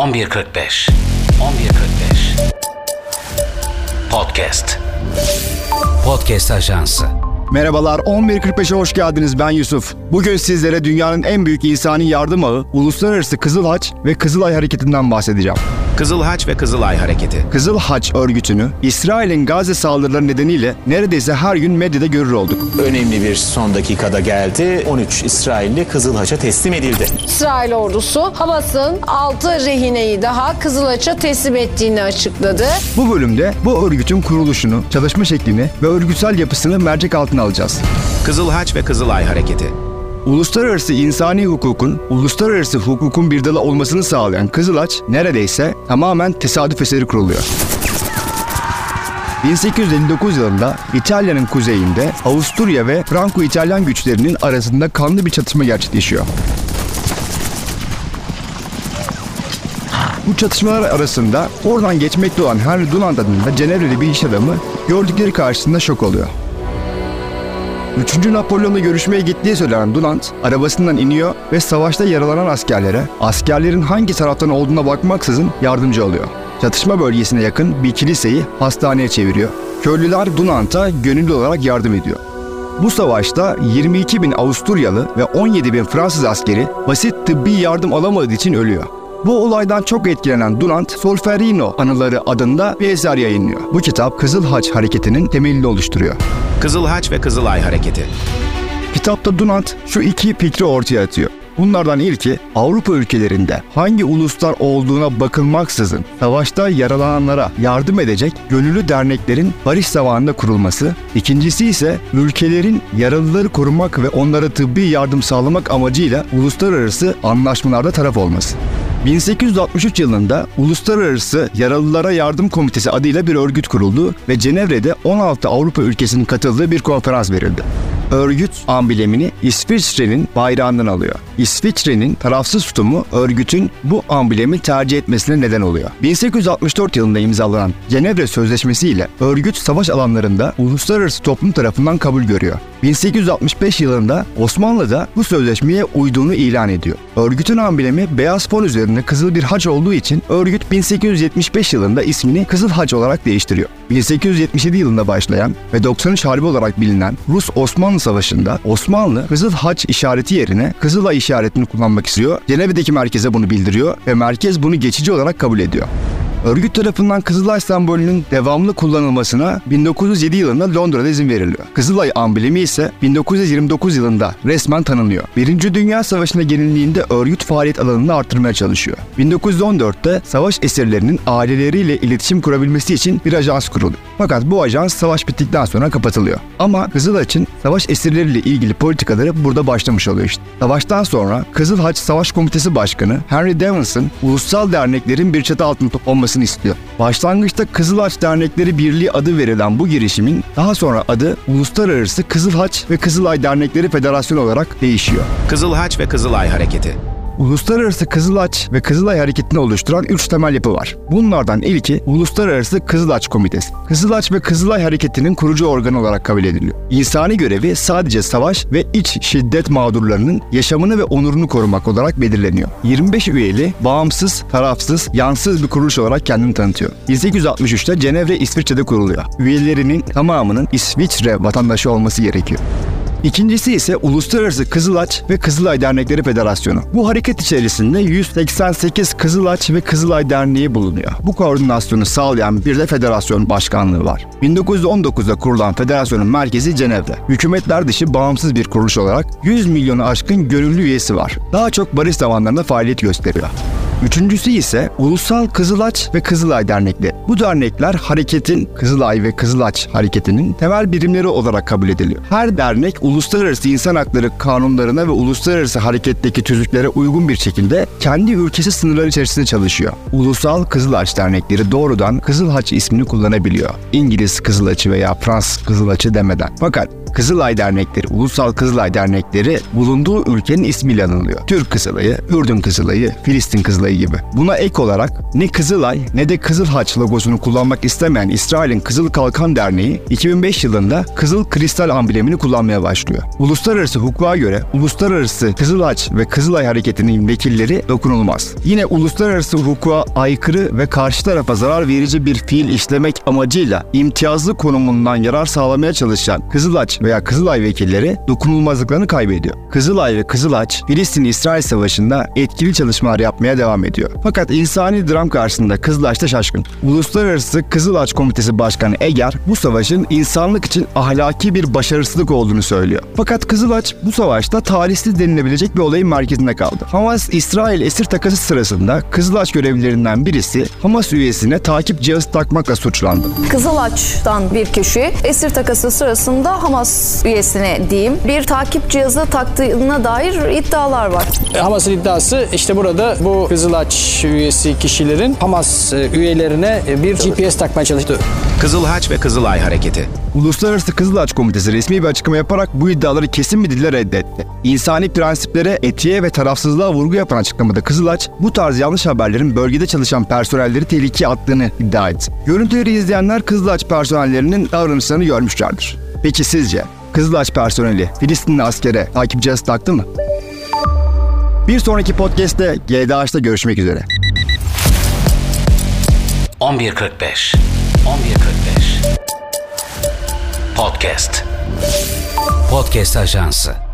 1145 1145 Podcast. Podcast Ajansı. Merhabalar 11.45'e hoş geldiniz. Ben Yusuf. Bugün sizlere dünyanın en büyük insani yardım ağı Uluslararası Kızıl Haç ve Kızılay Hareketi'nden bahsedeceğim. Kızıl Haç ve Kızılay Hareketi. Kızıl Haç örgütünü İsrail'in Gazze saldırıları nedeniyle neredeyse her gün medyada görür olduk. Önemli bir son dakikada geldi. 13 İsrailli Kızıl Haç'a teslim edildi. İsrail ordusu Hamas'ın 6 rehineyi daha Kızılaç'a teslim ettiğini açıkladı. Bu bölümde bu örgütün kuruluşunu, çalışma şeklini ve örgütsel yapısını mercek altına alacağız. Kızıl Haç ve Kızılay Hareketi. Uluslararası insani hukukun, uluslararası hukukun bir dalı olmasını sağlayan Kızılaç neredeyse tamamen tesadüf eseri kuruluyor. 1859 yılında İtalya'nın kuzeyinde Avusturya ve Franco-İtalyan güçlerinin arasında kanlı bir çatışma gerçekleşiyor. Bu çatışmalar arasında oradan geçmekte olan Henry Dunant adında Cenevre'li bir iş adamı gördükleri karşısında şok oluyor. 3. Napolyon'la görüşmeye gittiği söylenen Dunant arabasından iniyor ve savaşta yaralanan askerlere askerlerin hangi taraftan olduğuna bakmaksızın yardımcı oluyor. Çatışma bölgesine yakın bir kiliseyi hastaneye çeviriyor. Köylüler Dunant'a gönüllü olarak yardım ediyor. Bu savaşta 22 bin Avusturyalı ve 17 bin Fransız askeri basit tıbbi yardım alamadığı için ölüyor. Bu olaydan çok etkilenen Dunant, Solferino Anıları adında bir eser yayınlıyor. Bu kitap Kızıl Haç Hareketi'nin temelini oluşturuyor. Kızıl Haç ve Kızılay Hareketi. Kitapta Dunant şu iki fikri ortaya atıyor. Bunlardan ilki Avrupa ülkelerinde hangi uluslar olduğuna bakılmaksızın savaşta yaralananlara yardım edecek gönüllü derneklerin barış zamanında kurulması. İkincisi ise ülkelerin yaralıları korumak ve onlara tıbbi yardım sağlamak amacıyla uluslararası anlaşmalarda taraf olması. 1863 yılında Uluslararası Yaralılara Yardım Komitesi adıyla bir örgüt kuruldu ve Cenevre'de 16 Avrupa ülkesinin katıldığı bir konferans verildi. Örgüt amblemini İsviçre'nin bayrağından alıyor. İsviçre'nin tarafsız tutumu örgütün bu amblemi tercih etmesine neden oluyor. 1864 yılında imzalanan Cenevre Sözleşmesi ile örgüt savaş alanlarında uluslararası toplum tarafından kabul görüyor. 1865 yılında Osmanlı da bu sözleşmeye uyduğunu ilan ediyor. Örgütün amblemi beyaz fon üzerine kızıl bir haç olduğu için örgüt 1875 yılında ismini Kızıl Haç olarak değiştiriyor. 1877 yılında başlayan ve 93 Harbi olarak bilinen Rus-Osmanlı Savaşı'nda Osmanlı Kızıl Haç işareti yerine Kızılay işaretini kullanmak istiyor. Cenevre'deki merkeze bunu bildiriyor ve merkez bunu geçici olarak kabul ediyor. Örgüt tarafından Kızılay sembolünün devamlı kullanılmasına 1907 yılında Londra'da izin veriliyor. Kızılay amblemi ise 1929 yılında resmen tanınıyor. Birinci Dünya Savaşı'na gelindiğinde örgüt faaliyet alanını artırmaya çalışıyor. 1914'te savaş esirlerinin aileleriyle iletişim kurabilmesi için bir ajans kuruluyor. Fakat bu ajans savaş bittikten sonra kapatılıyor. Ama Kızıl için savaş esirleriyle ilgili politikaları burada başlamış oluyor işte. Savaştan sonra Kızıl Haç Savaş Komitesi Başkanı Henry Davidson ulusal derneklerin bir çatı altında toplanmasını istiyor. Başlangıçta Kızıl Haç Dernekleri Birliği adı verilen bu girişimin daha sonra adı Uluslararası Kızıl Haç ve Kızılay Dernekleri Federasyonu olarak değişiyor. Kızıl Haç ve Kızılay Hareketi. Uluslararası Kızılaç ve Kızılay Hareketi'ni oluşturan üç temel yapı var. Bunlardan ilki Uluslararası Kızılaç Komitesi. Kızılaç ve Kızılay Hareketi'nin kurucu organı olarak kabul ediliyor. İnsani görevi sadece savaş ve iç şiddet mağdurlarının yaşamını ve onurunu korumak olarak belirleniyor. 25 üyeli, bağımsız, tarafsız, yansız bir kuruluş olarak kendini tanıtıyor. 1863'te Cenevre, İsviçre'de kuruluyor. Üyelerinin tamamının İsviçre vatandaşı olması gerekiyor. İkincisi ise Uluslararası Kızılaç ve Kızılay Dernekleri Federasyonu. Bu hareket içerisinde 188 Kızılaç ve Kızılay Derneği bulunuyor. Bu koordinasyonu sağlayan bir de federasyon başkanlığı var. 1919'da kurulan federasyonun merkezi Cenev'de. Hükümetler dışı bağımsız bir kuruluş olarak 100 milyonu aşkın gönüllü üyesi var. Daha çok barış zamanlarında faaliyet gösteriyor. Üçüncüsü ise Ulusal Kızılaç ve Kızılay Dernekleri. Bu dernekler hareketin Kızılay ve Kızılaç hareketinin temel birimleri olarak kabul ediliyor. Her dernek uluslararası insan hakları kanunlarına ve uluslararası hareketteki tüzüklere uygun bir şekilde kendi ülkesi sınırları içerisinde çalışıyor. Ulusal Kızılaç dernekleri doğrudan Kızılhaç ismini kullanabiliyor. İngiliz Kızılaçı veya Fransız Kızılaçı demeden. Fakat Kızılay dernekleri, ulusal Kızılay dernekleri bulunduğu ülkenin ismiyle anılıyor. Türk Kızılayı, Ürdün Kızılayı, Filistin Kızılayı gibi. Buna ek olarak ne Kızılay ne de Kızıl Haç logosunu kullanmak istemeyen İsrail'in Kızıl Kalkan Derneği 2005 yılında Kızıl Kristal amblemini kullanmaya başlıyor. Uluslararası hukuka göre uluslararası Kızıl Haç ve Kızılay hareketinin vekilleri dokunulmaz. Yine uluslararası hukuka aykırı ve karşı tarafa zarar verici bir fiil işlemek amacıyla imtiyazlı konumundan yarar sağlamaya çalışan Kızılaç veya Kızılay vekilleri dokunulmazlıklarını kaybediyor. Kızılay ve Kızılaç Filistin-İsrail Savaşı'nda etkili çalışmalar yapmaya devam ediyor. Fakat insani dram karşısında Kızılaç da şaşkın. Uluslararası Kızılaç Komitesi Başkanı Eger bu savaşın insanlık için ahlaki bir başarısızlık olduğunu söylüyor. Fakat Kızılaç bu savaşta talihsiz denilebilecek bir olayın merkezinde kaldı. Hamas-İsrail esir takası sırasında Kızılaç görevlilerinden birisi Hamas üyesine takip cihazı takmakla suçlandı. Kızılaç'tan bir kişi esir takası sırasında Hamas üyesine diyeyim bir takip cihazı taktığına dair iddialar var. Hamas'ın iddiası işte burada bu Kızılaç üyesi kişilerin Hamas e, üyelerine e, bir GPS takmaya çalıştı. Kızıl Haç ve Kızılay Hareketi. Uluslararası Kızılaç Komitesi resmi bir açıklama yaparak bu iddiaları kesin bir dille reddetti. İnsani prensiplere, etiğe ve tarafsızlığa vurgu yapan açıklamada Kızılaç, bu tarz yanlış haberlerin bölgede çalışan personelleri tehlikeye attığını iddia etti. Görüntüleri izleyenler Kızılaç personellerinin davranışlarını görmüşlerdir. Peki sizce Kızılaç personeli Filistinli askere takip cihazı taktı mı? Bir sonraki podcast'te GDH'da görüşmek üzere. 11.45 11.45 Podcast Podcast Ajansı